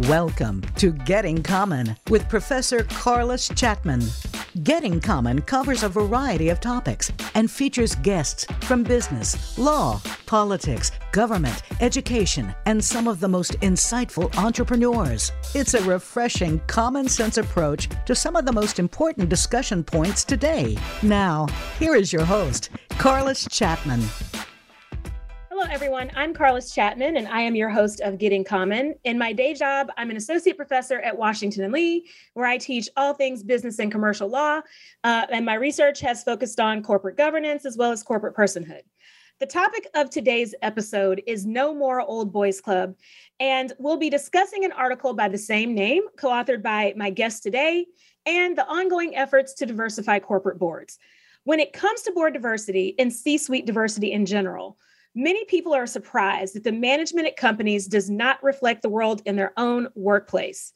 Welcome to Getting Common with Professor Carliss Chatman. Getting Common covers a variety of topics and features guests from business, law, politics, government, education, and some of the most insightful entrepreneurs. It's a refreshing, common sense approach to some of the most important discussion points today. Now, here is your host, Carliss Chatman. Hello, everyone. I'm Carliss Chatman, and I am your host of Getting Common. In my day job, I'm an associate professor at Washington and Lee, where I teach all things business and commercial law. Uh, and my research has focused on corporate governance as well as corporate personhood. The topic of today's episode is No More Old Boys Club, and we'll be discussing an article by the same name, co authored by my guest today, and the ongoing efforts to diversify corporate boards. When it comes to board diversity and C suite diversity in general, Many people are surprised that the management at companies does not reflect the world in their own workplace.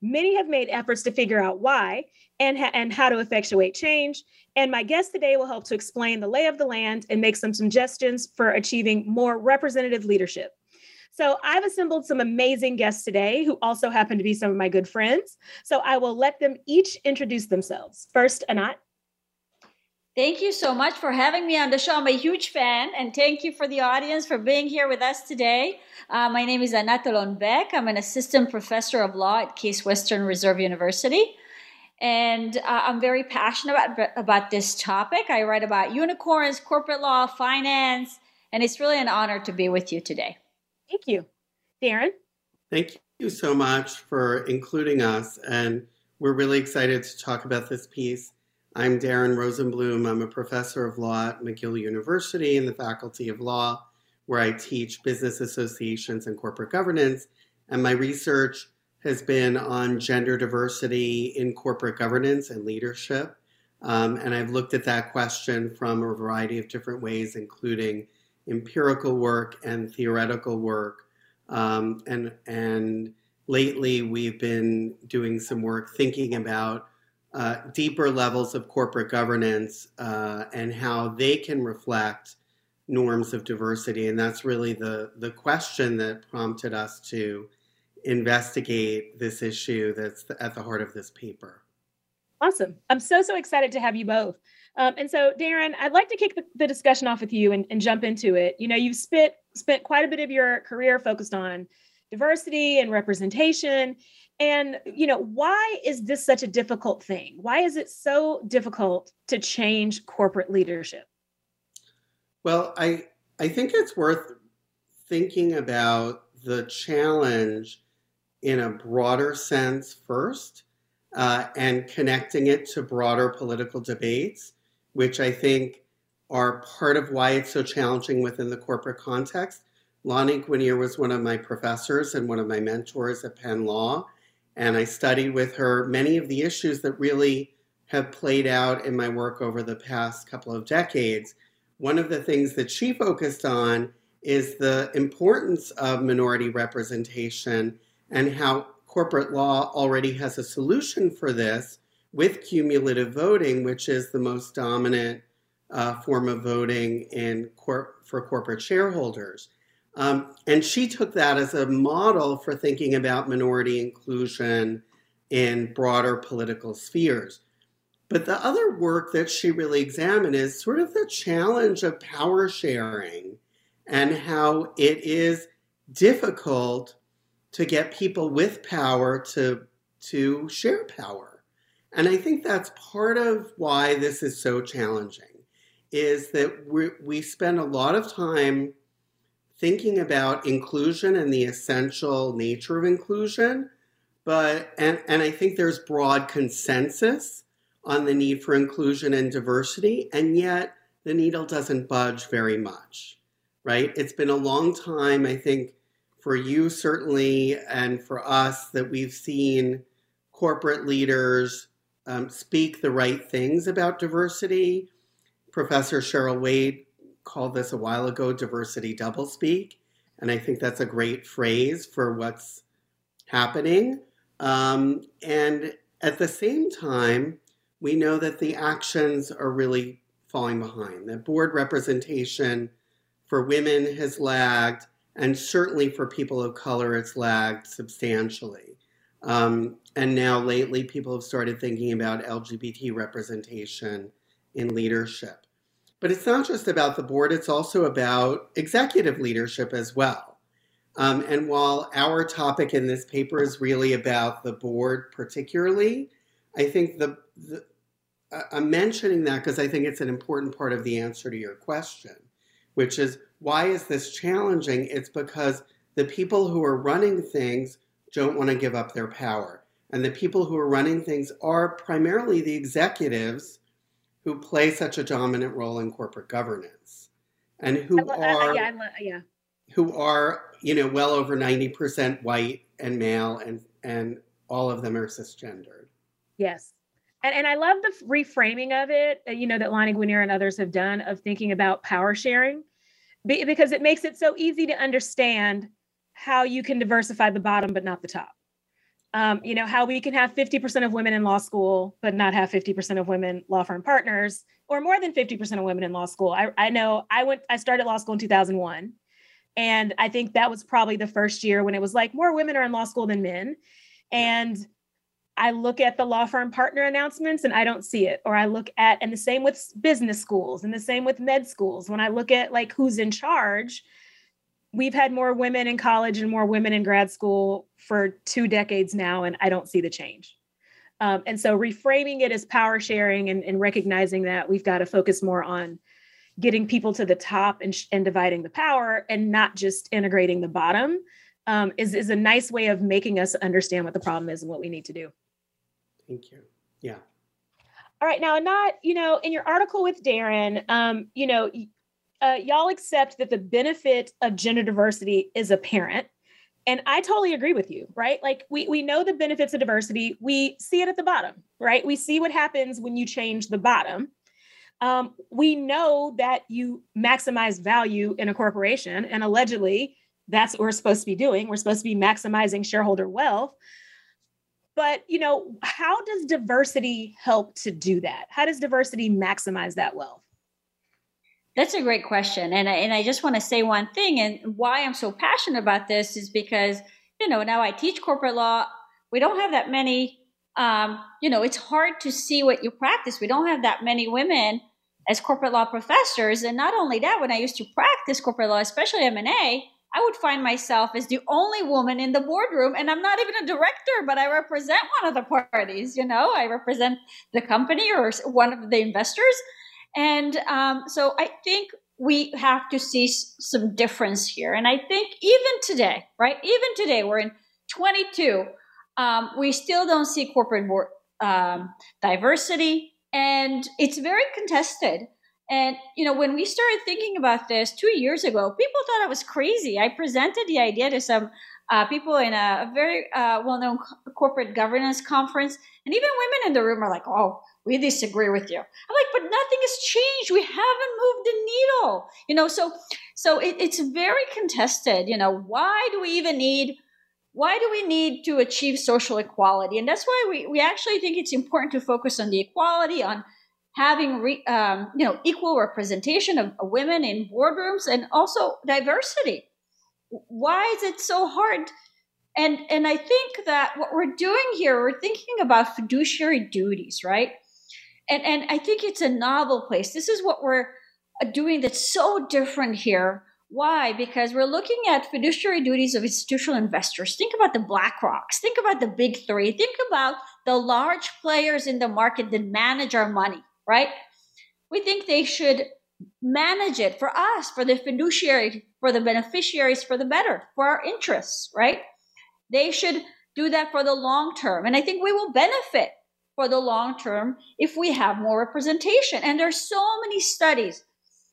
Many have made efforts to figure out why and, ha- and how to effectuate change. And my guest today will help to explain the lay of the land and make some suggestions for achieving more representative leadership. So I've assembled some amazing guests today who also happen to be some of my good friends. So I will let them each introduce themselves. First, Anat. Thank you so much for having me on the show. I'm a huge fan, and thank you for the audience for being here with us today. Uh, my name is Anat Beck. I'm an assistant professor of law at Case Western Reserve University. And uh, I'm very passionate about, about this topic. I write about unicorns, corporate law, finance, and it's really an honor to be with you today. Thank you. Darren? Thank you so much for including us. And we're really excited to talk about this piece. I'm Darren Rosenblum. I'm a professor of law at McGill University in the Faculty of Law, where I teach business associations and corporate governance. And my research has been on gender diversity in corporate governance and leadership. Um, and I've looked at that question from a variety of different ways, including empirical work and theoretical work. Um, and, and lately, we've been doing some work thinking about uh, deeper levels of corporate governance uh, and how they can reflect norms of diversity. And that's really the, the question that prompted us to investigate this issue that's at the heart of this paper. Awesome. I'm so, so excited to have you both. Um, and so, Darren, I'd like to kick the, the discussion off with you and, and, jump into it. You know, you've spent, spent quite a bit of your career focused on diversity and representation. And, you know, why is this such a difficult thing? Why is it so difficult to change corporate leadership? Well, I, I think it's worth thinking about the challenge in a broader sense first uh, and connecting it to broader political debates, which I think are part of why it's so challenging within the corporate context. Lani Guinier was one of my professors and one of my mentors at Penn Law and I studied with her many of the issues that really have played out in my work over the past couple of decades. One of the things that she focused on is the importance of minority representation and how corporate law already has a solution for this with cumulative voting, which is the most dominant uh, form of voting in cor- for corporate shareholders. Um, and she took that as a model for thinking about minority inclusion in broader political spheres. But the other work that she really examined is sort of the challenge of power sharing and how it is difficult to get people with power to, to share power. And I think that's part of why this is so challenging is that we, we spend a lot of time thinking about inclusion and the essential nature of inclusion, but and, and I think there's broad consensus on the need for inclusion and diversity, and yet the needle doesn't budge very much, right? It's been a long time, I think, for you certainly, and for us, that we've seen corporate leaders um, speak the right things about diversity. Professor Cheryl Wade called this a while ago diversity doublespeak. And I think that's a great phrase for what's happening. Um, and at the same time, we know that the actions are really falling behind. That board representation for women has lagged, And certainly for people of color, it's lagged substantially. Um, and now lately, people have started thinking about LGBT representation in leadership. But it's not just about the board, it's also about executive leadership as well. Um, and while our topic in this paper is really about the board, particularly, I think the, the I'm mentioning that because I think it's an important part of the answer to your question, which is why is this challenging? It's because the people who are running things don't want to give up their power. And the people who are running things are primarily the executives who play such a dominant role in corporate governance and who are yeah, yeah. who are you know well over 90% white and male and and all of them are cisgendered. Yes. And, and i love the reframing of it uh, you know that Lani Guinier and others have done of thinking about power sharing because it makes it so easy to understand how you can diversify the bottom but not the top um, you know, how we can have 50% of women in law school, but not have 50% of women law firm partners, or more than 50% of women in law school. I, I know I went, I started law school in 2001. And I think that was probably the first year when it was like more women are in law school than men. And I look at the law firm partner announcements and I don't see it. Or I look at, and the same with business schools and the same with med schools. When I look at like who's in charge, we've had more women in college and more women in grad school for two decades now, and I don't see the change. Um, and so reframing it as power sharing and, and recognizing that we've got to focus more on getting people to the top and, and dividing the power and not just integrating the bottom um, is, is a nice way of making us understand what the problem is and what we need to do. Thank you. Yeah. All right. Now, not, you know, in your article with Darren, um, you know, uh, y'all accept that the benefit of gender diversity is apparent. And I totally agree with you, right? Like we we know the benefits of diversity. We see it at the bottom, right? We see what happens when you change the bottom. Um, we know that you maximize value in a corporation, and allegedly, that's what we're supposed to be doing. We're supposed to be maximizing shareholder wealth. But you know, how does diversity help to do that? How does diversity maximize that wealth? That's a great question. And I, and I just want to say one thing. And why I'm so passionate about this is because, you know, now I teach corporate law. We don't have that many, um, you know, it's hard to see what you practice. We don't have that many women as corporate law professors. And not only that, when I used to practice corporate law, especially M&A, I would find myself as the only woman in the boardroom, and I'm not even a director, but I represent one of the parties. You know, I represent the company or one of the investors. And um, so I think we have to see some difference here. And I think even today, right? Even today, we're in 22. Um, we still don't see corporate um, diversity, and it's very contested. And you know, when we started thinking about this two years ago, people thought I was crazy. I presented the idea to some uh, people in a, a very uh, well-known co- corporate governance conference, and even women in the room are like, "Oh, we disagree with you." I'm like, "But nothing has changed. We haven't moved the needle." You know, so so it, it's very contested. You know, why do we even need? Why do we need to achieve social equality? And that's why we, we actually think it's important to focus on the equality, on having re, um, you know equal representation of women in boardrooms, and also diversity why is it so hard and and i think that what we're doing here we're thinking about fiduciary duties right and and i think it's a novel place. This is what we're uh, doing that's so different here. Why? Because we're looking at fiduciary duties of institutional investors. Think about the blackrocks. Think about the big three. Think about the large players in the market that manage our money right? We think they should manage it for us, for the fiduciary, for the beneficiaries, for the better, for our interests, right? They should do that for the long term. And I think we will benefit for the long term if we have more representation. And there's so many studies.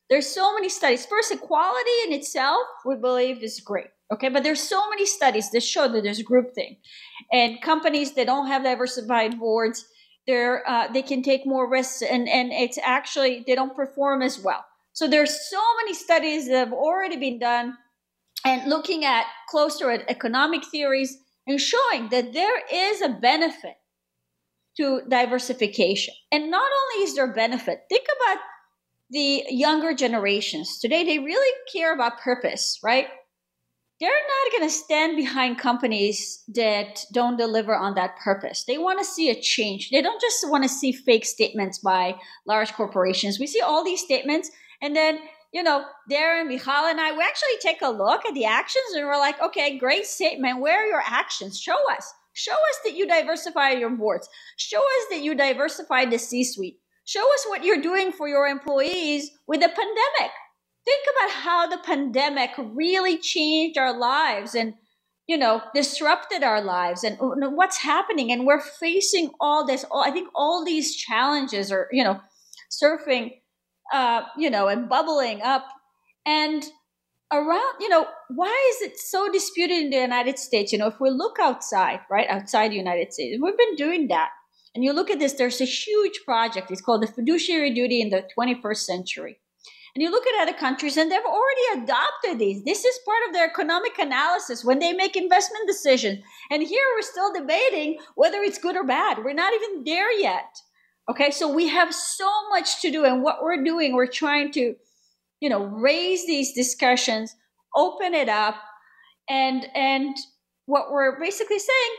There's so many studies. First, equality in itself, we believe is great. Okay, but there's so many studies that show that there's groupthink. And companies that don't have diversified boards, they're uh, they can take more risks and and it's actually they don't perform as well so there's so many studies that have already been done and looking at closer at economic theories and showing that there is a benefit to diversification and not only is there benefit think about the younger generations today they really care about purpose right they're not going to stand behind companies that don't deliver on that purpose. They want to see a change. They don't just want to see fake statements by large corporations. We see all these statements, and then you know, Darren, Michal, and I, we actually take a look at the actions, and we're like, okay, great statement. Where are your actions? Show us. Show us that you diversify your boards. Show us that you diversify the C-suite. Show us what you're doing for your employees with the pandemic think about how the pandemic really changed our lives and you know disrupted our lives and what's happening and we're facing all this i think all these challenges are you know surfing uh you know and bubbling up and around you know why is it so disputed in the united states you know if we look outside right outside the united states we've been doing that and you look at this there's a huge project it's called the fiduciary duty in the 21st century and you look at other countries and they've already adopted these. This is part of their economic analysis when they make investment decisions. And here we're still debating whether it's good or bad. We're not even there yet. Okay, so we have so much to do. And what we're doing, we're trying to, you know, raise these discussions, open it up, and and what we're basically saying,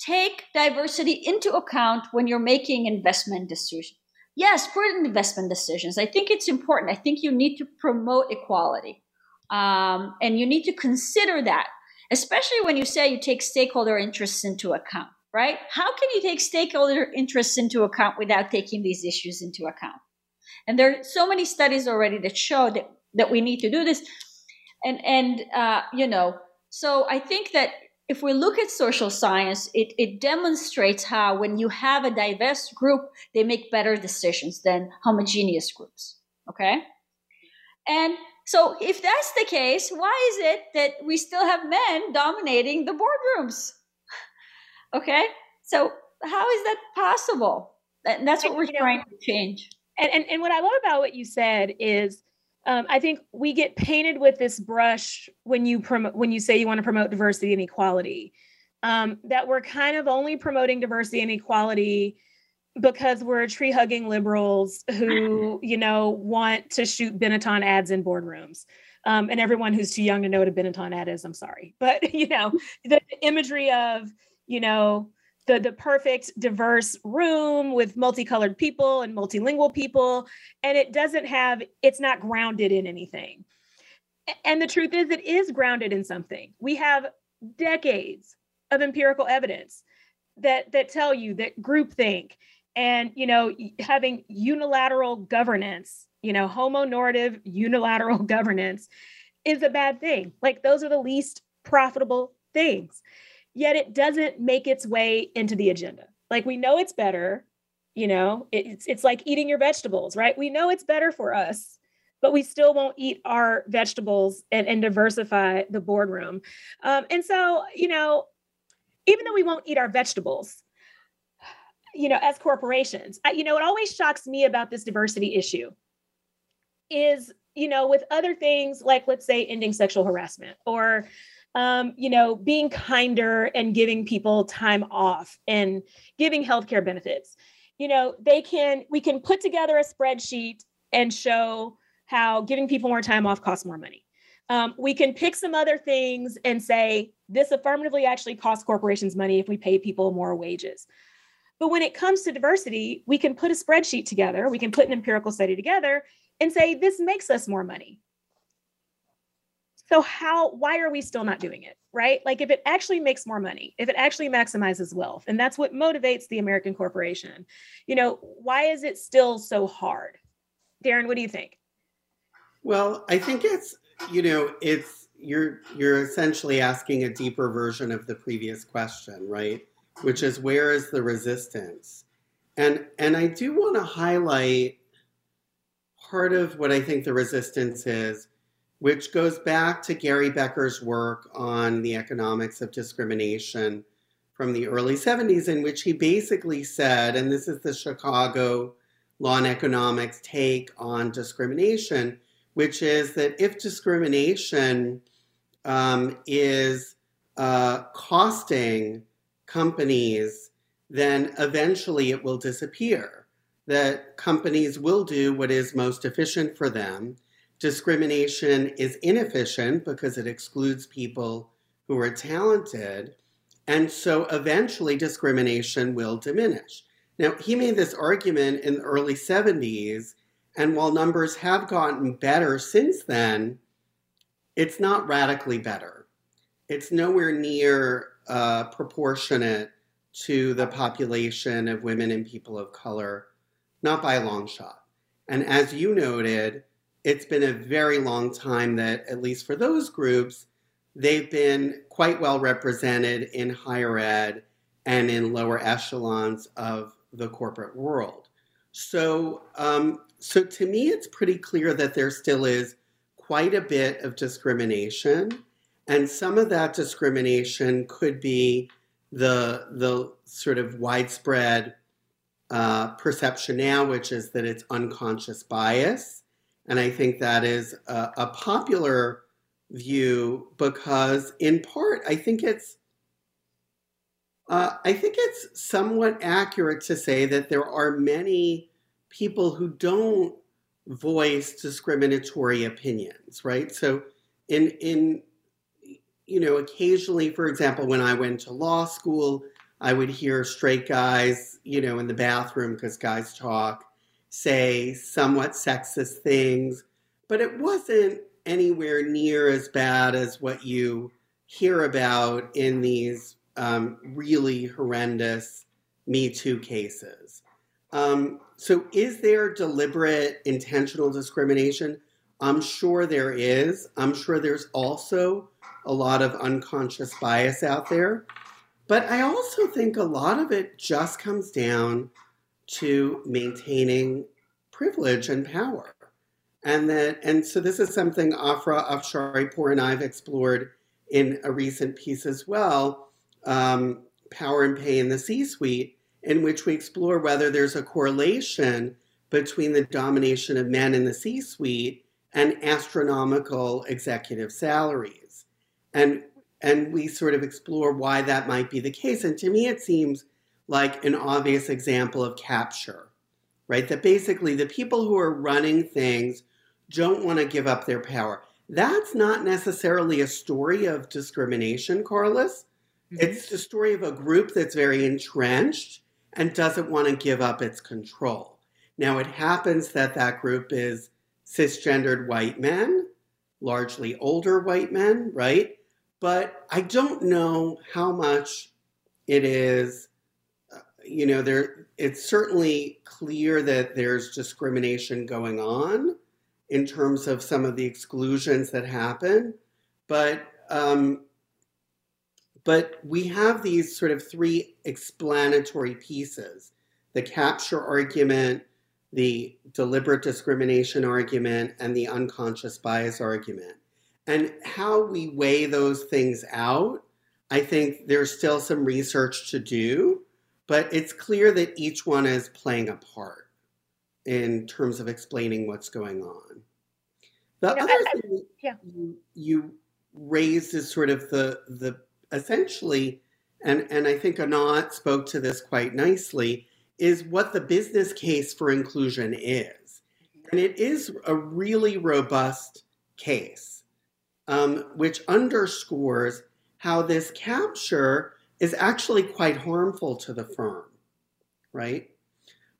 take diversity into account when you're making investment decisions yes, for investment decisions, I think it's important. I think you need to promote equality. Um, and you need to consider that, especially when you say you take stakeholder interests into account, right? How can you take stakeholder interests into account without taking these issues into account? And there are so many studies already that show that, that we need to do this. And, and uh, you know, so I think that if we look at social science, it, it demonstrates how when you have a diverse group, they make better decisions than homogeneous groups. Okay? And so if that's the case, why is it that we still have men dominating the boardrooms? okay? So how is that possible? And that's what we're you trying to change. And, and and what I love about what you said is um, I think we get painted with this brush when you promote when you say you want to promote diversity and equality. Um, that we're kind of only promoting diversity and equality because we're tree hugging liberals who you know want to shoot Benetton ads in boardrooms. Um, and everyone who's too young to know what a Benetton ad is, I'm sorry, but you know the imagery of you know the the perfect diverse room with multicolored people and multilingual people. And it doesn't have it's not grounded in anything. And the truth is it is grounded in something. We have decades of empirical evidence that that tell you that groupthink and you know having unilateral governance you know homonormative unilateral governance is a bad thing. Like those are the least profitable things yet it doesn't make its way into the agenda. Like we know it's better, you know, it's it's like eating your vegetables, right? We know it's better for us, but we still won't eat our vegetables and, and diversify the boardroom. Um, and so, you know, even though we won't eat our vegetables, you know, as corporations, I, you know, it always shocks me about this diversity issue is, you know, with other things like, let's say, ending sexual harassment or um, you know, being kinder and giving people time off and giving healthcare benefits. You know, they can, we can put together a spreadsheet and show how giving people more time off costs more money. Um, we can pick some other things and say this affirmatively actually costs corporations money if we pay people more wages. But when it comes to diversity, we can put a spreadsheet together, we can put an empirical study together and say this makes us more money. So how why are we still not doing it? Right? Like if it actually makes more money, if it actually maximizes wealth, and that's what motivates the American corporation, you know, why is it still so hard? Darren, what do you think? Well, I think it's, you know, it's you're you're essentially asking a deeper version of the previous question, right? Which is where is the resistance? And and I do want to highlight part of what I think the resistance is which goes back to Gary Becker's work on the economics of discrimination from the early 70s, in which he basically said, and this is the Chicago law and economics take on discrimination, which is that if discrimination um, is uh, costing companies, then eventually it will disappear. That companies will do what is most efficient for them discrimination is inefficient because it excludes people who are talented. And so eventually discrimination will diminish. Now, he made this argument in the early 70s, and while numbers have gotten better since then, it's not radically better. It's nowhere near uh, proportionate to the population of women and people of color, not by a long shot. And as you noted, it's been a very long time that, at least for those groups, they've been quite well represented in higher ed and in lower echelons of the corporate world. So, um, so to me, it's pretty clear that there still is quite a bit of discrimination, and some of that discrimination could be the the sort of widespread uh, perception now, which is that it's unconscious bias, and I think that is a, a popular view because, in part, I think it's uh, I think it's somewhat accurate to say that there are many people who don't voice discriminatory opinions, right? So, in in you know, occasionally, for example, when I went to law school, I would hear straight guys, you know, in the bathroom because guys talk, say somewhat sexist things, but it wasn't anywhere near as bad as what you hear about in these um, really horrendous Me Too cases. Um, so, is there deliberate, intentional discrimination? I'm sure there is. I'm sure there's also a lot of unconscious bias out there. But I also think a lot of it just comes down to maintaining privilege and power. And that and so this is something Afra Afsharipour and I've explored in a recent piece as well um, Power and Pay in the C suite, in which we explore whether there's a correlation between the domination of men in the C suite and astronomical executive salaries. And, and we sort of explore why that might be the case. And to me, it seems like an obvious example of capture, right? That basically the people who are running things don't want to give up their power. That's not necessarily a story of discrimination, Carliss. Mm-hmm. It's the story of a group that's very entrenched and doesn't want to give up its control. Now, it happens that that group is cisgendered white men, largely older white men, right? But I don't know how much it is. You know, there. It's certainly clear that there's discrimination going on in terms of some of the exclusions that happen, but um, but we have these sort of three explanatory pieces the capture argument, the deliberate discrimination argument, and the unconscious bias argument. And how we weigh those things out, I think there's still some research to do, but it's clear that each one is playing a part in terms of explaining what's going on. The other I, thing yeah. you, you raised is sort of the the essentially, and, and I think Anat spoke to this quite nicely, is what the business case for inclusion is. And it is a really robust case, um, which underscores how this capture is actually quite harmful to the firm, right?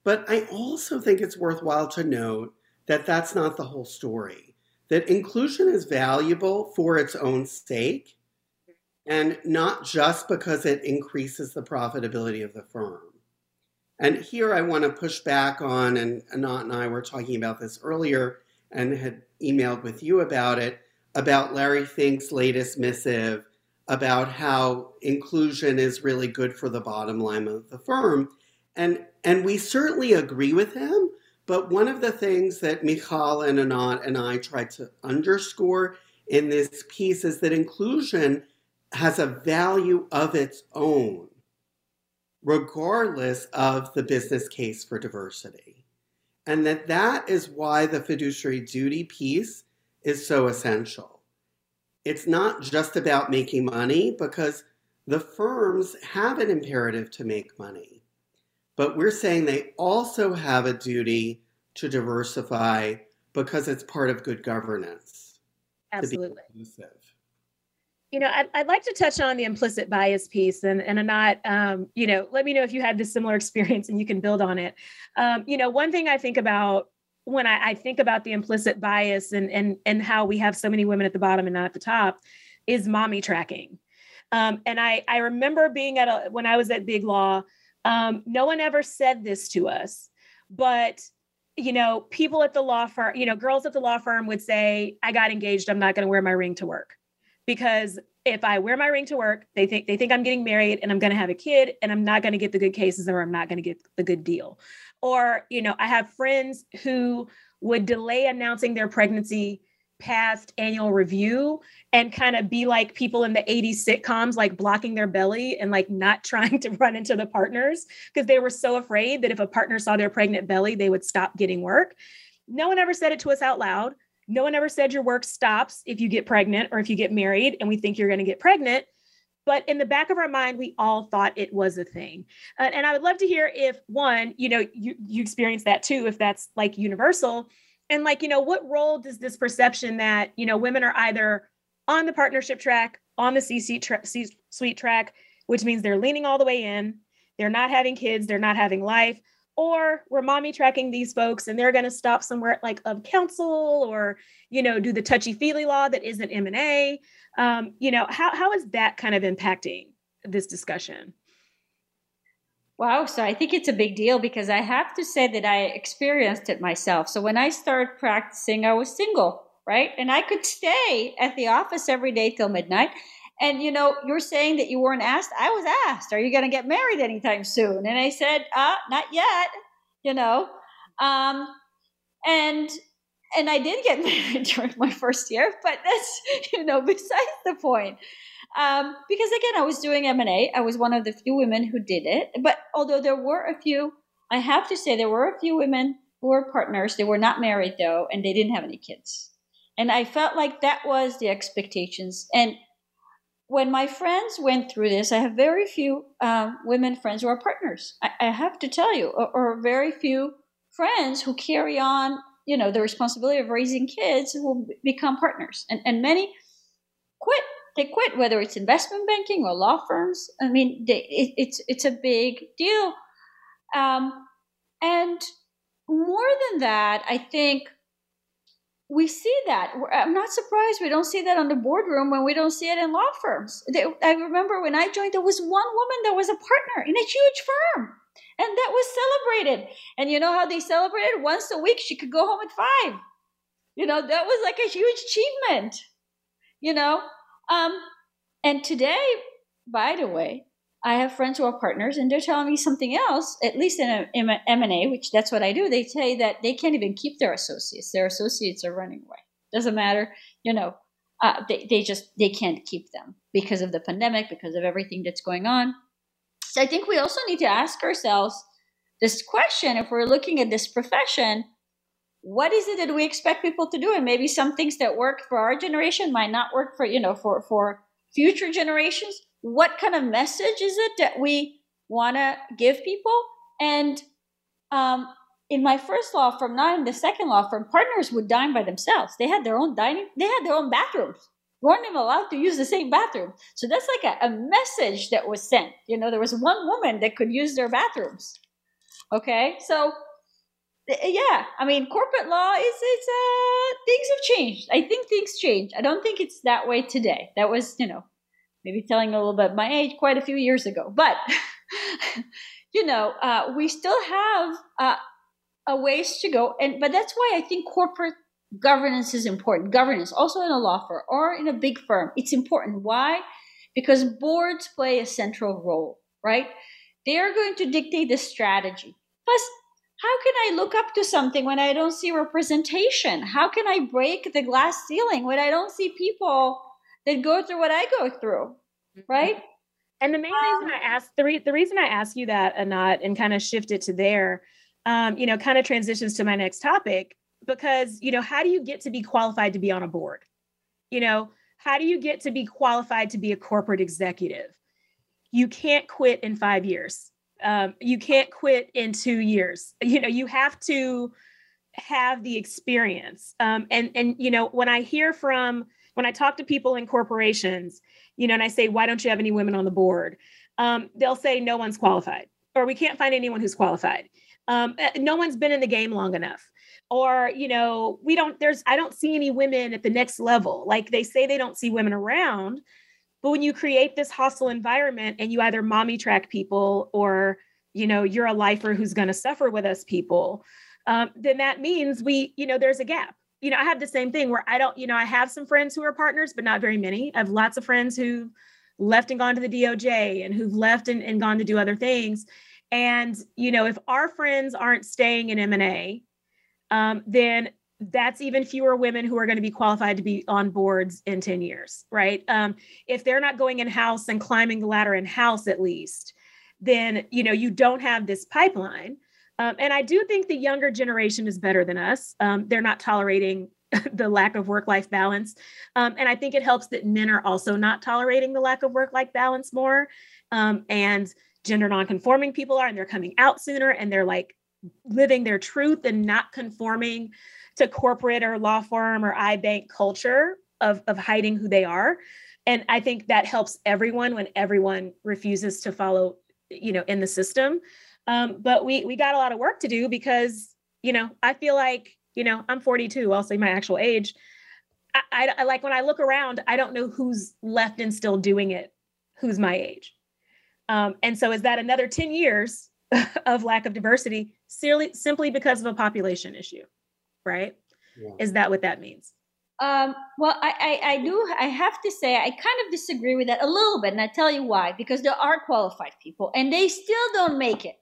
But I also think it's worthwhile to note that that's not the whole story. That inclusion is valuable for its own sake, and not just because it increases the profitability of the firm. And here I want to push back on, and Anat and I were talking about this earlier and had emailed with you about it, about Larry Fink's latest missive about how inclusion is really good for the bottom line of the firm. And, and we certainly agree with him, but one of the things that Michal and Anat and I tried to underscore in this piece is that inclusion has a value of its own, regardless of the business case for diversity. And that that is why the fiduciary duty piece is so essential. It's Anat just about making money because the firms have an imperative to make money. But we're saying they also have a duty to diversify because it's part of good governance. Absolutely. You know, I'd, I'd like to touch on the implicit bias piece, and and not, um, you know, let me know if you had this similar experience, and you can build on it. Um, you know, one thing I think about when I, I think about the implicit bias and and and how we have so many women at the bottom and not at the top is mommy tracking. Um, and I I remember being at a when I was at Big Law, um, no one ever said this to us, but you know, people at the law firm, you know, girls at the law firm would say, I got engaged, I'm not going to wear my ring to work. Because if I wear my ring to work, they think they think I'm getting married and I'm going to have a kid and I'm not going to get the good cases or I'm not going to get the good deal. Or, you know, I have friends who would delay announcing their pregnancy past annual review and kind of be like people in the 80s sitcoms like blocking their belly and like not trying to run into the partners because they were so afraid that if a partner saw their pregnant belly they would stop getting work. No one ever said it to us out loud. No one ever said your work stops if you get pregnant or if you get married and we think you're going to get pregnant but in the back of our mind we all thought it was a thing. Uh, and i would love to hear if one you know you you experience that too if that's like universal. And like you know what role does this perception that you know women are either on the partnership track on the cc tra- suite track which means they're leaning all the way in they're not having kids they're not having life or we're mommy tracking these folks and they're going to stop somewhere like of counsel or you know do the touchy feely law that isn't m&a um, you know how, how is that kind of impacting this discussion Wow. So I think it's a big deal because I have to say that I experienced it myself. So when I started practicing, I was single, right? And I could stay at the office every day till midnight. And you know, you're saying that you weren't asked. I was asked, "Are you going to get married anytime soon?" And I said, "Uh, not yet." You know, um, and and I did get married during my first year, but that's you know besides the point um, because again, I was doing M and A. I was one of the few women who did it. But although there were a few, I have to say there were a few women who were partners. They were not married though, and they didn't have any kids. And I felt like that was the expectations. And when my friends went through this, I have very few um, women friends who are partners. I, I have to tell you, or, or, very few friends who carry on, you know, the responsibility of raising kids who become partners, and and many quit they quit, whether it's investment banking or law firms. I mean, they, it, it's it's a big deal. Um, and more than that, I think we see that. I'm not surprised we don't see that on the boardroom when we don't see it in law firms. I remember when I joined, there was one woman that was a partner in a huge firm, and that was celebrated. And you know how they celebrated? Once a week, she could go home at five. You know, that was like a huge achievement. You know, um, and today, by the way, I have friends who are partners, and they're telling me something else. At least in A, which that's what I do. They say that they can't even keep their associates. Their associates are running away. Doesn't matter, you know. Uh, they they just they can't keep them because of the pandemic, because of everything that's going on. So I think we also need to ask ourselves this question: If we're looking at this profession, what is it that we expect people to do and maybe some things that work for our generation might not work for you know for for future generations what kind of message is it that we want to give people? And um, in my first law firm not in the second law firm partners would dine by themselves. They had their own dining they had their own bathrooms. Weren't even allowed to use the same bathroom. So that's like a, a message that was sent. You know there was one woman that could use their bathrooms. Okay? So yeah. I mean corporate law is it's uh things have changed. I think things change. I don't think it's that way today. That was you know maybe telling a little bit my age quite a few years ago. But you know uh, we still have uh, a ways to go. And but that's why i think corporate governance is important. Governance also in a law firm or in a big firm it's important. Why? Because boards play a central role right? They are going to dictate the strategy. Plus how can I look up to something when I don't see representation? How can I break the glass ceiling when I don't see people that go through what I go through? Mm-hmm. Right? And the main um, reason I asked the, re- the reason I ask you that, Anat, and kind of shift it to there, um, you know, kind of transitions to my next topic because, you know, how do you get to be qualified to be on a board? You know, how do you get to be qualified to be a corporate executive? You can't quit in five years um, you can't quit in two years you know you have to have the experience. Um, and and you know, when I hear from when I talk to people in corporations, you know, and I say, why don't you have any women on the board? Um, they'll say no one's qualified, or we can't find anyone who's qualified. Um, eh, no one's been in the game long enough or you know we don't there's i don't see any women at the next level like they say they don't see women around but when you create this hostile environment and you either mommy track people or you know you're a lifer who's going to suffer with us people um, then that means we you know there's a gap you know i have the same thing where i don't you know i have some friends who are partners but not very many i have lots of friends who left and gone to the doj and who've left and, and gone to do other things and you know if our friends aren't staying in m&a um, then that's even fewer women who are going to be qualified to be on boards in 10 years, right? Um, if they're not going in house and climbing the ladder in house at least, then you know you don't have this pipeline. Um, and I do think the younger generation is better than us. Um, they're not tolerating the lack of work-life balance, um, and I think it helps that men are also not tolerating the lack of work-life balance more. Um, and gender non-conforming people are, and they're coming out sooner, and they're like living their truth and not conforming to corporate or law firm or iBank culture of, of hiding who they are. And I think that helps everyone when everyone refuses to follow, you know, in the system. Um, but we we got a lot of work to do because, you know, I feel like, you know, I'm 42, I'll say my actual age. I, I, I like when I look around, I don't know who's left and still doing it, who's my age. Um, and so is that another 10 years of lack of diversity simply simply because of a population issue right yeah. is that what that means um, well I, I, I do i have to say i kind of disagree with that a little bit and i tell you why because there are qualified people and they still don't make it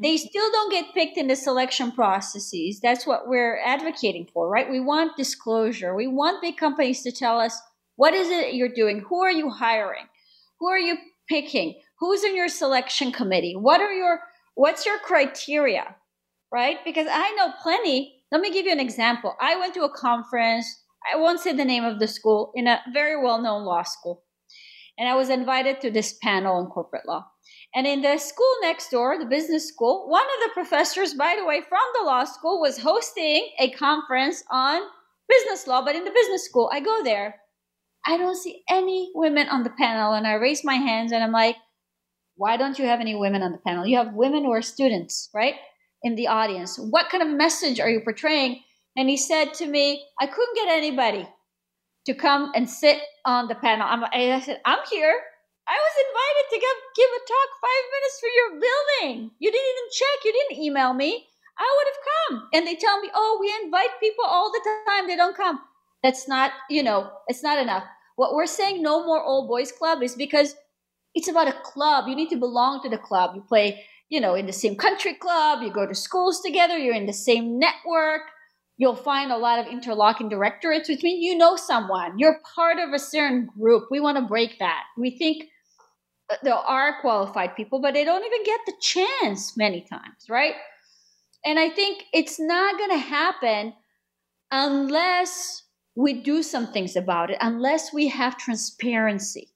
they mm-hmm. still don't get picked in the selection processes. That's what we're advocating for right? We want disclosure. We want big companies to tell us what is it you're doing? Who are you hiring? Who are you picking? Who's in your selection committee? What are your what's your criteria? Right? Because i know plenty. Let me give you an example. I went to a conference. I won't say the name of the school in a very well-known law school. And i was invited to this panel on corporate law and in the school next door the business school one of the professors by the way from the law school was hosting a conference on business law but in the business school i go there i don't see any women on the panel and i raise my hands and i'm like why don't you have any women on the panel? You have women who are students, right? In the audience. What kind of message are you portraying? And he said to me, I couldn't get anybody to come and sit on the panel. I'm, I said, I'm here. I was invited to give, give a talk five minutes for your building. You didn't even check. You didn't email me. I would have come. And they tell me, oh, we invite people all the time. They don't come. That's not, you know, it's not enough. What we're saying, no more old boys club, is because it's about a club. You need to belong to the club. You play, you know, in the same country club, you go to schools together, you're in the same network. You'll find a lot of interlocking directorates, which means you know someone. You're part of a certain group. We want to break that. We think there are qualified people, but they don't even get the chance many times, right? And I think it's not going to happen unless we do some things about it, unless we have transparency.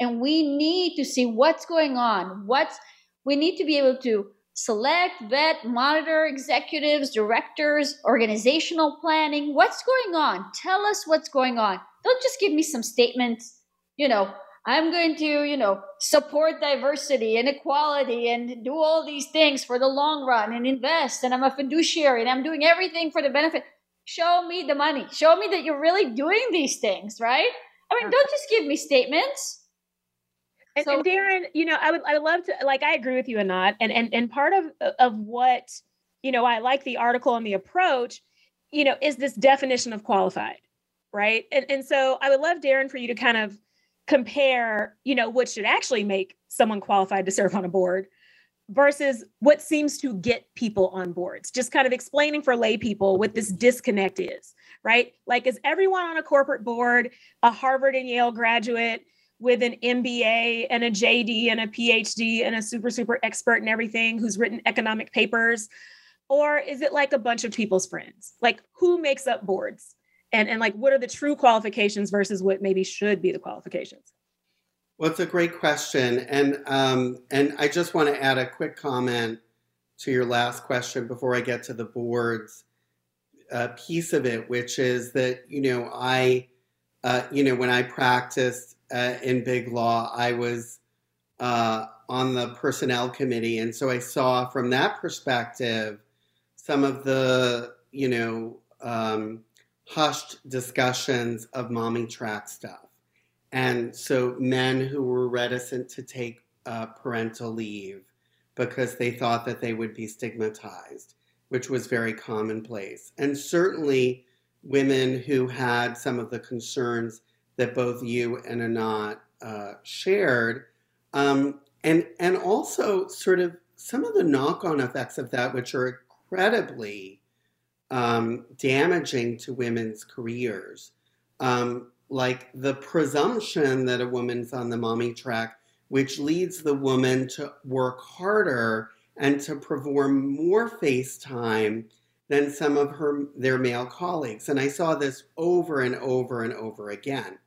And we need to see what's going on what's we need to be able to select vet monitor executives directors organizational planning. What's going on? Tell us what's going on. Don't just give me some statements you know i'm going to you know support diversity and equality and do all these things for the long run and invest. And i'm a fiduciary and i'm doing everything for the benefit. Show me the money. Show me that you're really doing these things right? I mean don't just give me statements. And, so, and Darren, you know, I would I would love to like I agree with you, Anat, and and and part of of what you know I like the article and the approach, you know, is this definition of qualified, right? And and so I would love Darren for you to kind of compare, you know, what should actually make someone qualified to serve on a board versus what seems to get people on boards. Just kind of explaining for lay people what this disconnect is, right? Like, is everyone on a corporate board a Harvard and Yale graduate? with an MBA and a JD and a PhD and a super, super expert in everything who's written economic papers? Or is it like a bunch of people's friends? Like who makes up boards? And, and like what are the true qualifications versus what maybe should be the qualifications? Well, it's a great question. And um, and I just want to add a quick comment to your last question before I get to the boards uh, piece of it, which is that, you know, I, uh, you know, when I practiced uh, in big law, I was uh, on the personnel committee. And so I saw from that perspective some of the, you know, um, hushed discussions of mommy track stuff. And so men who were reticent to take uh, parental leave because they thought that they would be stigmatized, which was very commonplace. And certainly women who had some of the concerns that both you and Anat uh, shared. Um, and, and also sort of some of the knock on effects of that, which are incredibly um, damaging to women's careers. Um, like the presumption that a woman's on the mommy track, which leads the woman to work harder and to perform more face time than some of her their male colleagues. And I saw this over and over and over again.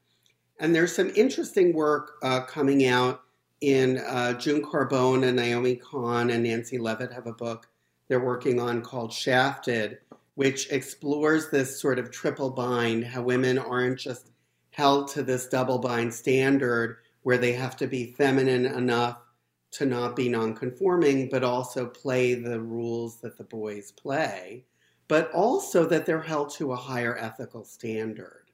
And there's some interesting work uh, coming out in uh, June Carbone and Naomi Cahn and Nancy Levit have a book they're working on called Shafted, which explores this sort of triple bind, how women aren't just held to this double bind standard where they have to be feminine enough to not be nonconforming, but also play the rules that the boys play, but also that they're held to a higher ethical standard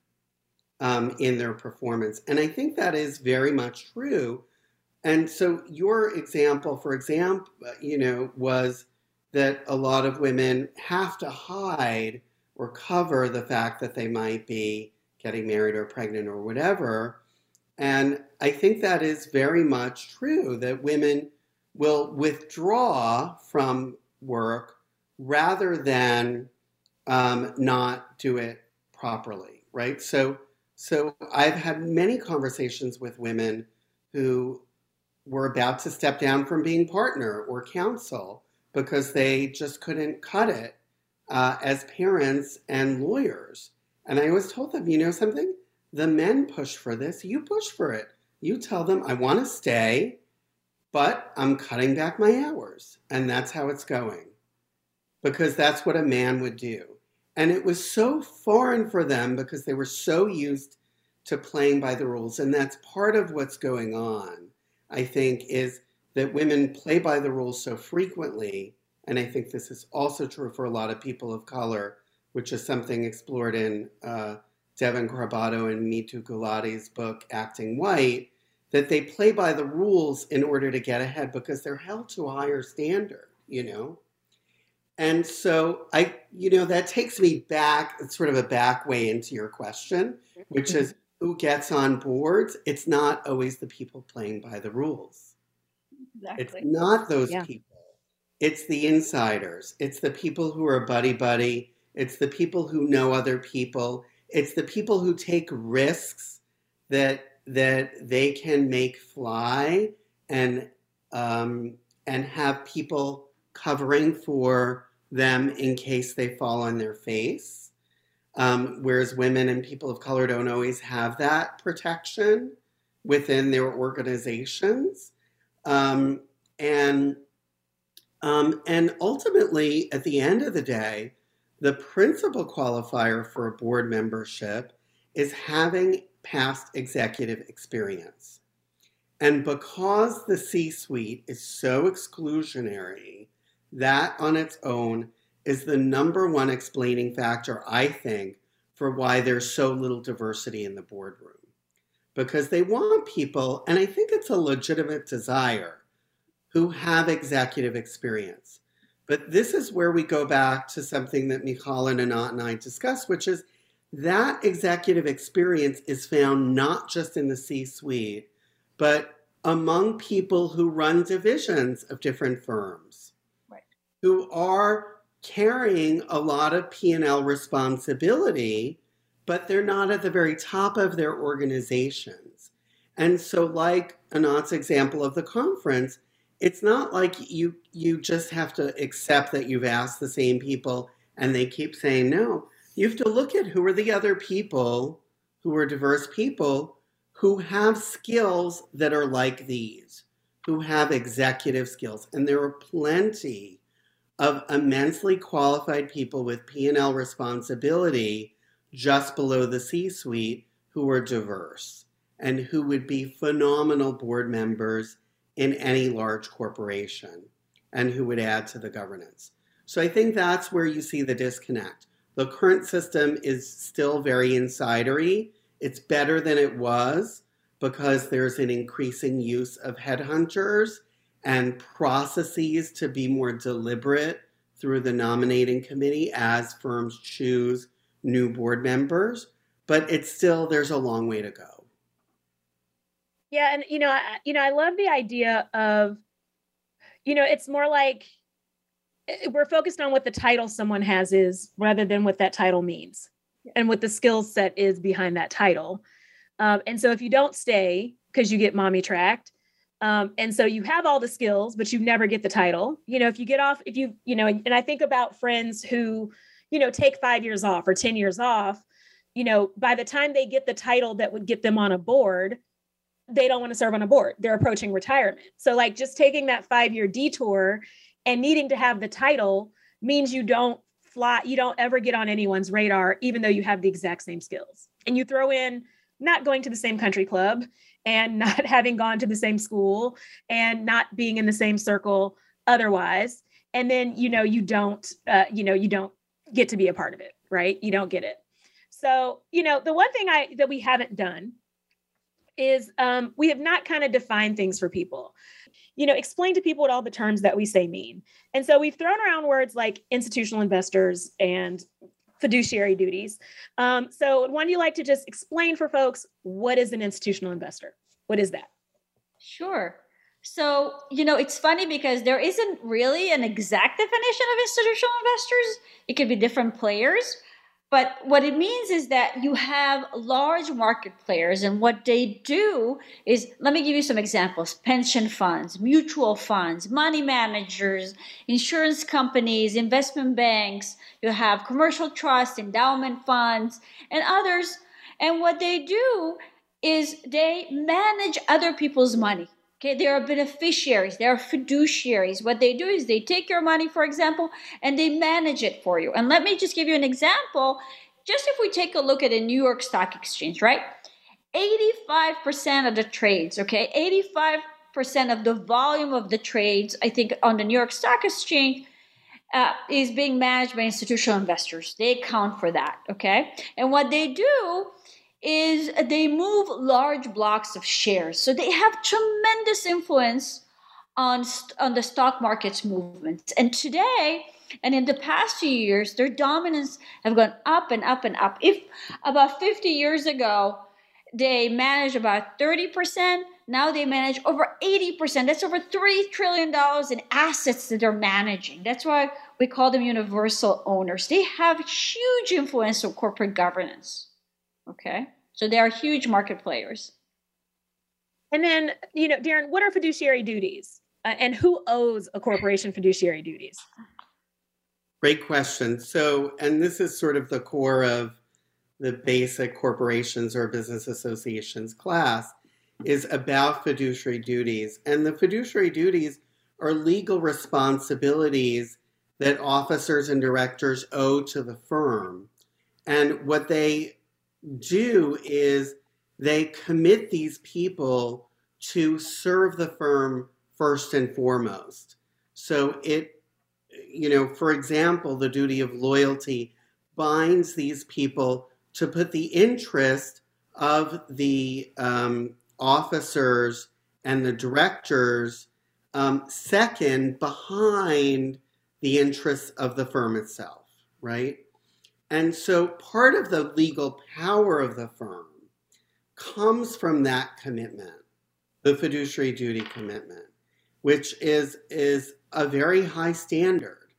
um, in their performance. And I think that is very much true. And so your example, for example, you know, was that a lot of women have to hide or cover the fact that they might be getting married or pregnant or whatever. And I think that is very much true that women will withdraw from work rather than um, not do it properly, right? So, so I've had many conversations with women who were about to step down from being partner or counsel because they just couldn't cut it uh, as parents and lawyers. And I always told them, you know something? The men push for this, you push for it. You tell them, I want to stay, but I'm cutting back my hours. And that's how it's going. Because that's what a man would do. And it was so foreign for them because they were so used to playing by the rules. And that's part of what's going on, I think, is that women play by the rules so frequently, and I think this is also true for a lot of people of color, which is something explored in uh, Devon Carbado and Mitu Gulati's book, Acting White, that they play by the rules in order to get ahead because they're held to a higher standard, you know? And so I, you know, that takes me back, it's sort of a back way into your question, which is who gets on boards? It's not always the people playing by the rules. Exactly. It's not those yeah. people. It's the insiders. It's the people who are buddy buddy. It's the people who know other people. It's the people who take risks that that they can make fly and um, and have people covering for them in case they fall on their face. Um, whereas women and people of color don't always have that protection within their organizations. Um, and um, and ultimately, at the end of the day, the principal qualifier for a board membership is having past executive experience. And because the C suite is so exclusionary, that on its own is the number one explaining factor, I think, for why there's so little diversity in the boardroom because they want people, and I think it's a legitimate desire, who have executive experience. But this is where we go back to something that Michal and Anat and I discussed, which is that executive experience is found not just in the C suite, but among people who run divisions of different firms, right. who are carrying a lot of P&L responsibility but they're not at the very top of their organizations. And so, like Anat's example of the conference, it's not like you you just have to accept that you've asked the same people and they keep saying no. You have to look at who are the other people who are diverse people who have skills that are like these, who have executive skills. And there are plenty of immensely qualified people with P&L responsibility just below the C-suite who are diverse and who would be phenomenal board members in any large corporation and who would add to the governance. So I think that's where you see the disconnect. The current system is still very insidery. It's better than it was because there's an increasing use of headhunters and processes to be more deliberate through the nominating committee as firms choose new board members. But it's still, there's a long way to go. Yeah, and you know, I, you know, I love the idea of, you know, it's more like we're focused on what the title someone has is rather than what that title means and what the skill set is behind that title. Um, and so if you don't stay because you get mommy tracked, um, and so you have all the skills, but you never get the title. You know, if you get off, if you, you know, and I think about friends who, you know, take five years off or 10 years off, you know, by the time they get the title that would get them on a board, they don't want to serve on a board. They're approaching retirement. So, like, just taking that five year detour and needing to have the title means you don't fly, you don't ever get on anyone's radar, even though you have the exact same skills. And you throw in not going to the same country club and not having gone to the same school and not being in the same circle otherwise and then you know you don't uh, you know you don't get to be a part of it right you don't get it so you know the one thing i that we haven't done is um, we have not kind of defined things for people you know explain to people what all the terms that we say mean and so we've thrown around words like institutional investors and fiduciary duties. Um, so, one you like to just explain for folks what is an institutional investor? What is that? Sure. So, you know, it's funny because there isn't really an exact definition of institutional investors. It could be different players. But what it means is that you have large market players, and what they do is let me give you some examples pension funds, mutual funds, money managers, insurance companies, investment banks, you have commercial trusts, endowment funds, and others. And what they do is they manage other people's money. Okay, they are beneficiaries, they are fiduciaries. What they do is they take your money, for example, and they manage it for you. And let me just give you an example. Just if we take a look at a New York Stock Exchange, right? 85% of the trades, okay, 85% of the volume of the trades, I think, on the New York Stock Exchange uh, is being managed by institutional investors. They account for that, okay? And what they do is they move large blocks of shares. So they have tremendous influence on, on the stock market's movements. And today, and in the past few years, their dominance have gone up and up and up. If about 50 years ago, they managed about 30%, now they manage over 80%. That's over $3 trillion in assets that they're managing. That's why we call them universal owners. They have huge influence on corporate governance. Okay. So they are huge market players. And then, you know, Darren, what are fiduciary duties? Uh, and who owes a corporation fiduciary duties? Great question. So, and this is sort of the core of the basic corporations or business associations class is about fiduciary duties. And the fiduciary duties are legal responsibilities that officers and directors owe to the firm. And what they do is they commit these people to serve the firm first and foremost. So it, you know, for example, the duty of loyalty binds these people to put the interest of the um, officers and the directors um, second behind the interests of the firm itself, right? And so part of the legal power of the firm comes from that commitment, the fiduciary duty commitment, which is, is a very high standard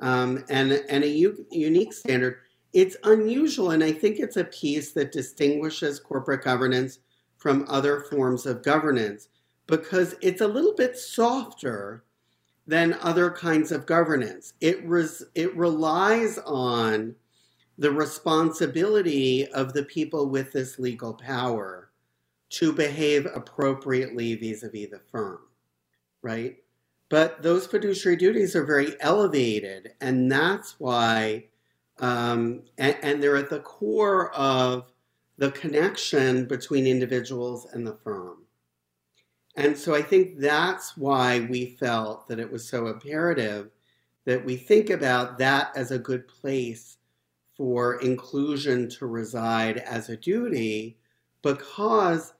um, and, and a u- unique standard. It's unusual, and I think it's a piece that distinguishes corporate governance from other forms of governance because it's a little bit softer than other kinds of governance. It, res- it relies on the responsibility of the people with this legal power to behave appropriately vis a vis the firm, right? but those fiduciary duties are very elevated, and that's why, um, and, and they're at the core of the connection between individuals and the firm. And so I think that's why we felt that it was so imperative that we think about that as a good place for inclusion to reside as a duty because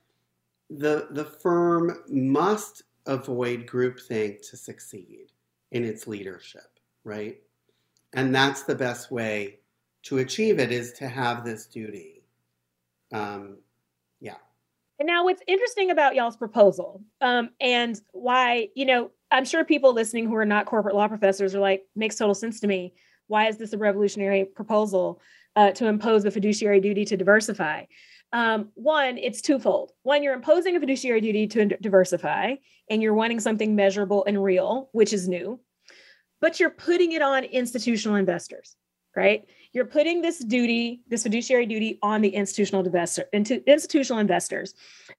the, the firm must avoid groupthink to succeed in its leadership, right? And that's the best way to achieve it is to have this duty. Um, yeah. And now, what's interesting about y'all's proposal, um, and why, you know, I'm sure people listening who are not corporate law professors are like, makes total sense to me. Why is this a revolutionary proposal uh, to impose the fiduciary duty to diversify? Um, one, it's twofold. One, you're imposing a fiduciary duty to diversify, and you're wanting something measurable and real, which is new, but you're putting it on institutional investors, right? You're putting this duty, this fiduciary duty, on the institutional investor, into institutional investors.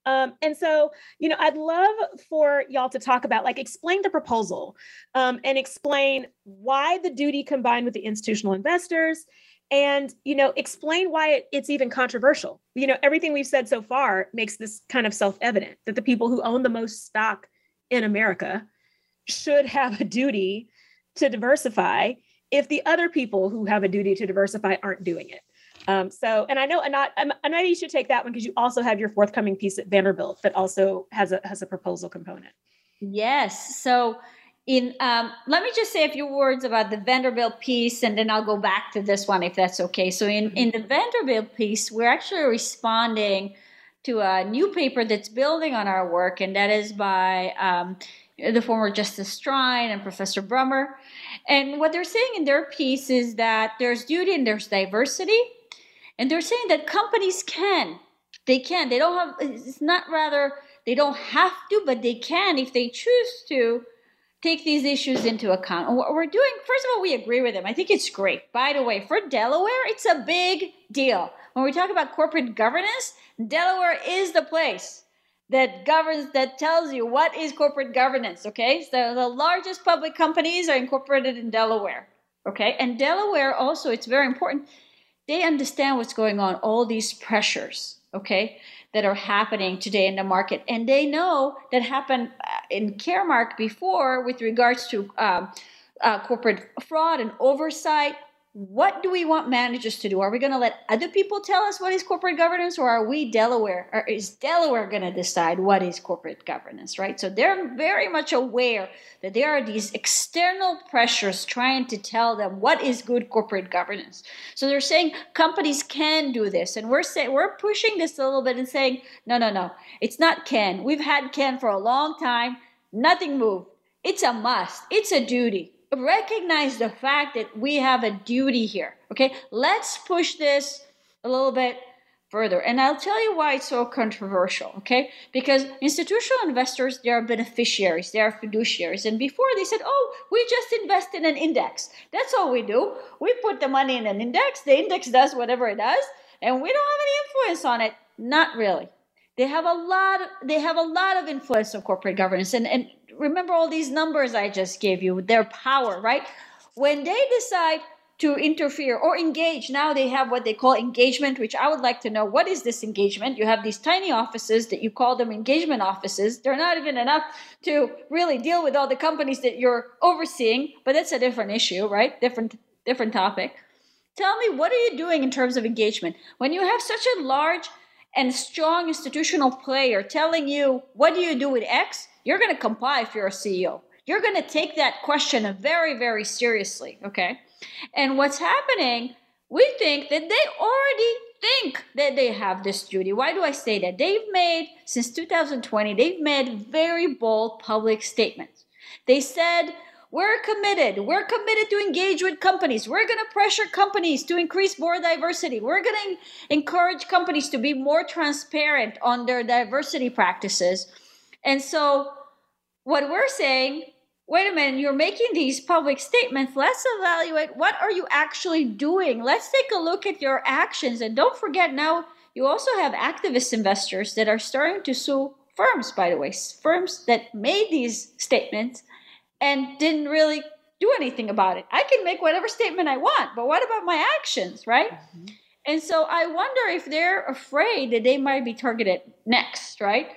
Um, and so, you know, I'd love for y'all to talk about, like, explain the proposal um, and explain why the duty combined with the institutional investors and you know explain why it, it's even controversial you know everything we've said so far makes this kind of self-evident that the people who own the most stock in america should have a duty to diversify if the other people who have a duty to diversify aren't doing it. Um, so and i know Anat, know you should take that one because you also have your forthcoming piece at vanderbilt that also has a has a proposal component. Yes. So in um, let me just say a few words about the Vanderbilt piece, and then I'll go back to this one if that's okay. So in in the Vanderbilt piece, we're actually responding to a new paper that's building on our work, and that is by um, the former Justice Strine and Professor Brummer. And what they're saying in their piece is that there's duty and there's diversity, and they're saying that companies can, they can, they don't have. It's not rather they don't have to, but they can if they choose to take these issues into account. And what we're doing, first of all, we agree with them. I think it's great. By the way, for Delaware, it's a big deal. When we talk about corporate governance, Delaware is the place that governs, that tells you what is corporate governance, okay? So the largest public companies are incorporated in Delaware, okay? And Delaware also, it's very important, they understand what's going on, all these pressures, okay? that are happening today in the market. And they know that happened uh, in Caremark before with regards to um, uh, corporate fraud and oversight what do we want managers to do? Are we going to let other people tell us what is corporate governance, or are we Delaware? Or is Delaware going to decide what is corporate governance, right? So they're very much aware that there are these external pressures trying to tell them what is good corporate governance. So they're saying companies can do this, and we're saying we're pushing this a little bit and saying, no, no, no, it's not can. We've had can for a long time. Nothing moved. It's a must. It's a duty recognize the fact that we have a duty here. Okay, let's push this a little bit further. And I'll tell you why it's so controversial, okay? Because institutional investors, they are beneficiaries, they are fiduciaries. And before they said, oh, we just invest in an index. That's all we do. We put the money in an index, the index does whatever it does, and we don't have any influence on it. Not really. They have a lot of, they have a lot of influence on corporate governance. And, and remember all these numbers I just gave you, their power, right? When they decide to interfere or engage, now they have what they call engagement, which I would like to know what is this engagement? You have these tiny offices that you call them engagement offices. They're not even enough to really deal with all the companies that you're overseeing, but that's a different issue, right? Different different topic. Tell me, what are you doing in terms of engagement? When you have such a large and strong institutional player telling you, what do you do with X? You're going to comply if you're a CEO. You're going to take that question very, very seriously. Okay. And what's happening, we think that they already think that they have this duty. Why do I say that? They've made, since 2020, they've made very bold public statements. They said, we're committed. We're committed to engage with companies. We're going to pressure companies to increase board diversity. We're going to encourage companies to be more transparent on their diversity practices. And so what we're saying wait a minute you're making these public statements let's evaluate what are you actually doing let's take a look at your actions and don't forget now you also have activist investors that are starting to sue firms by the way firms that made these statements and didn't really do anything about it. I can make whatever statement I want, but what about my actions, right? Mm-hmm. And so I wonder if they're afraid that they might be targeted next, right?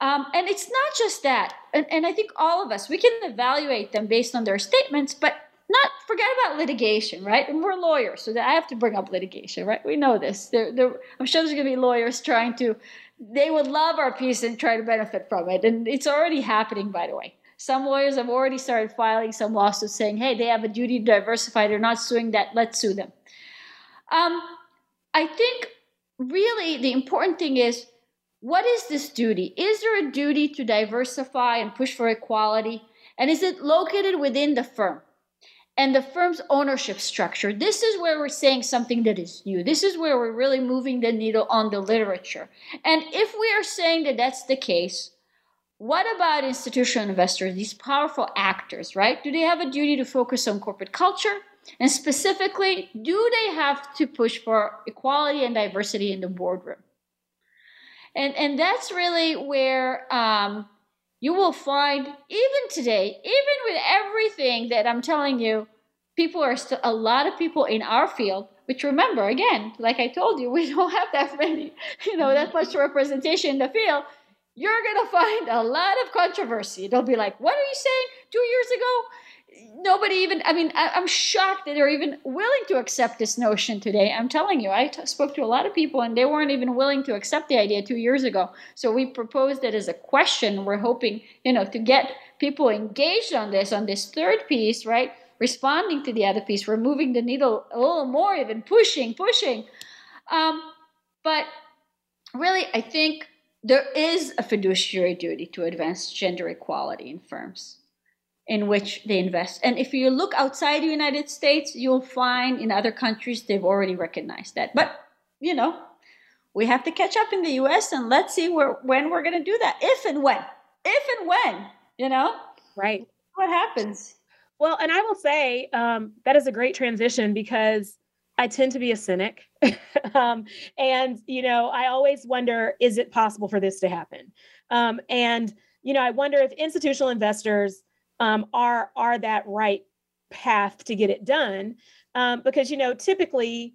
Um, and it's not just that. And, and I think all of us, we can evaluate them based on their statements, but not forget about litigation, right? And we're lawyers, so I have to bring up litigation, right? We know this. There, there, I'm sure there's going to be lawyers trying to, they would love our piece and try to benefit from it. And it's already happening, by the way. Some lawyers have already started filing some lawsuits saying, hey, they have a duty to diversify. They're not suing that. Let's sue them. Um, I think really the important thing is what is this duty? Is there a duty to diversify and push for equality? And is it located within the firm? and the firm's ownership structure. This is where we're saying something that is new. This is where we're really moving the needle on the literature. And if we are saying that that's the case, what about institutional investors, these powerful actors, right? Do they have a duty to focus on corporate culture? And specifically, do they have to push for equality and diversity in the boardroom? And, and that's really where um, you will find, even today, even with everything that I'm telling you, people are still, a lot of people in our field, which remember, again, like I told you, we don't have that many, you know, that much representation in the field you're going to find a lot of controversy. They'll be like, what are you saying two years ago? Nobody even, I mean, I, am shocked that they're even willing to accept this notion today. I'm telling you, I t- spoke to a lot of people and they weren't even willing to accept the idea two years ago. So we proposed it as a question. We're hoping, you know, to get people engaged on this, on this third piece, right? Responding to the other piece. We're moving the needle a little more, even pushing, pushing. Um, but really, I think there is a fiduciary duty to advance gender equality in firms in which they invest. And if you look outside the United States, you'll find in other countries they've already recognized that. But, you know, we have to catch up in the US and let's see where, when we're going to do that. If and when. If and when, you know? Right. What happens? Well, and I will say um, that is a great transition because I tend to be a cynic. um, and, you know, I always wonder is it possible for this to happen? Um, and, you know, I wonder if institutional investors um, are, are that right path to get it done. Um, because, you know, typically,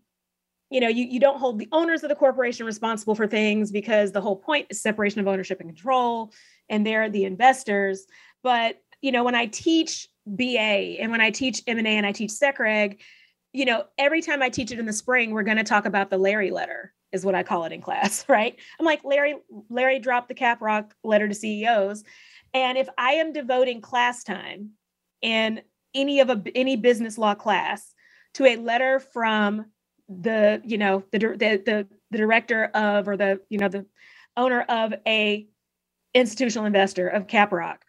you know, you, you don't hold the owners of the corporation responsible for things because the whole point is separation of ownership and control, and they're the investors. But, you know, when I teach BA and when I teach M&A and I teach SecReg, you know, every time I teach it in the spring, we're going to talk about the Larry letter, is what I call it in class, right? I'm like, Larry, Larry dropped the BlackRock letter to CEOs. And if I am devoting class time in any of a any business law class to a letter from the, you know, the the the, the director of or the, you know, the owner of a institutional investor of BlackRock,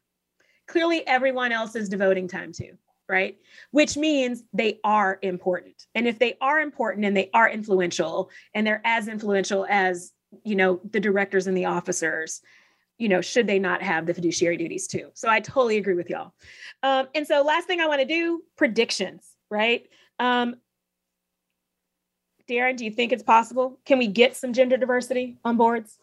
clearly everyone else is devoting time to right? Which means they are important. And if they are important and they are influential and they're as influential as, you know, the directors and the officers, you know, should they not have the fiduciary duties too? So I totally agree with y'all. Um, and so last thing I want to do predictions, right? Um, Darren, do you think it's possible? Can we get some gender diversity on boards?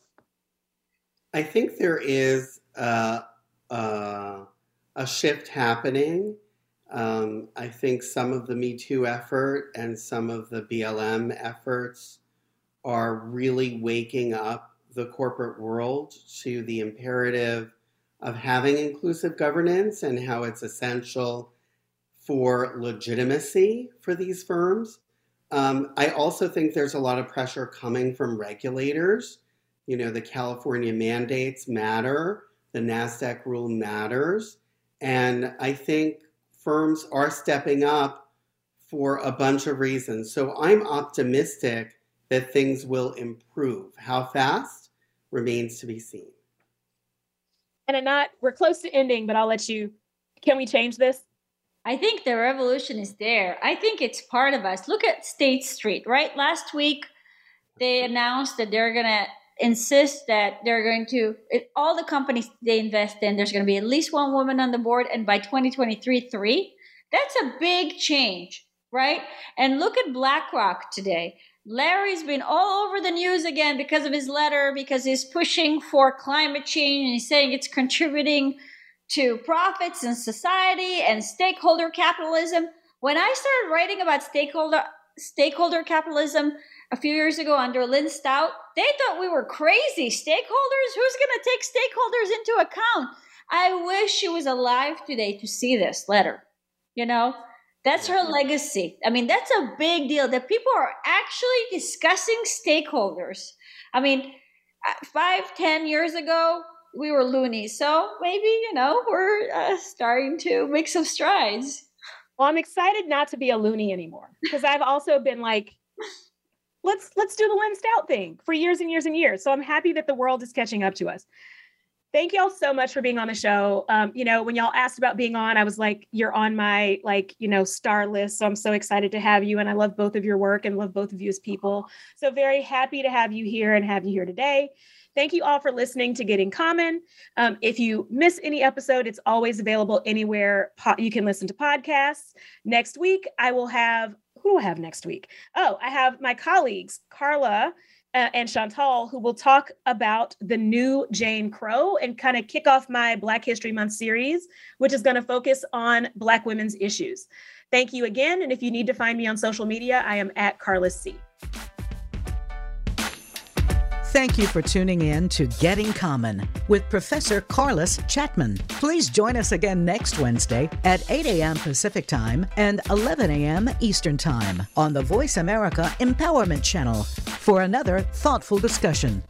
I think there is uh, uh, a shift happening um, I think some of the Me Too effort and some of the BLM efforts are really waking up the corporate world to the imperative of having inclusive governance and how it's essential for legitimacy for these firms. Um, I also think there's a lot of pressure coming from regulators. You know, the California mandates matter, the NASDAQ rule matters. And I think firms are stepping up for a bunch of reasons. So I'm optimistic that things will improve. How fast remains to be seen. Anat we're close to ending, but I'll let you. Can we change this? I think the revolution is there. I think it's part of us. Look at State Street, right? Last week, they announced that they're going to insist that they're going to it, all the companies they invest in there's going to be at least one woman on the board and by 2023 three that's a big change right and look at blackrock today larry's been all over the news again because of his letter because he's pushing for climate change and he's saying it's contributing to profits and society and stakeholder capitalism. When I started writing about stakeholder stakeholder capitalism a few years ago under Lynn Stout, they thought we were crazy. Stakeholders? Who's going to take stakeholders into account? I wish she was alive today to see this letter. You know, that's her legacy. I mean, that's a big deal that people are actually discussing stakeholders. I mean, uh, five, ten years ago, we were loony. So maybe, you know, we're uh, starting to make some strides. Well, I'm excited not to be a loony anymore because I've also been like, let's let's do the Lynn Stout thing for years and years and years. So I'm happy that the world is catching up to us. Thank y'all so much for being on the show. Um, you know, when y'all asked about being on, I was like, you're on my like, you know, star list. So I'm so excited to have you. And I love both of your work and love both of you as people. So very happy to have you here and have you here today. Thank you all for listening to Getting Common. Um, if you miss any episode, it's always available anywhere po- you can listen to podcasts. Next week, I will have who do I have next week? Oh, I have my colleagues, Carla uh, and Chantal, who will talk about the new Jane Crow and kind of kick off my Black History Month series, which is going to focus on Black women's issues. Thank you again. And if you need to find me on social media, I am at Carla C. Thank you for tuning in to Getting Common with Professor Carliss Chatman. Please join us again next Wednesday at 8 a.m. Pacific Time and 11 a.m. Eastern Time on the Voice America Empowerment Channel for another thoughtful discussion.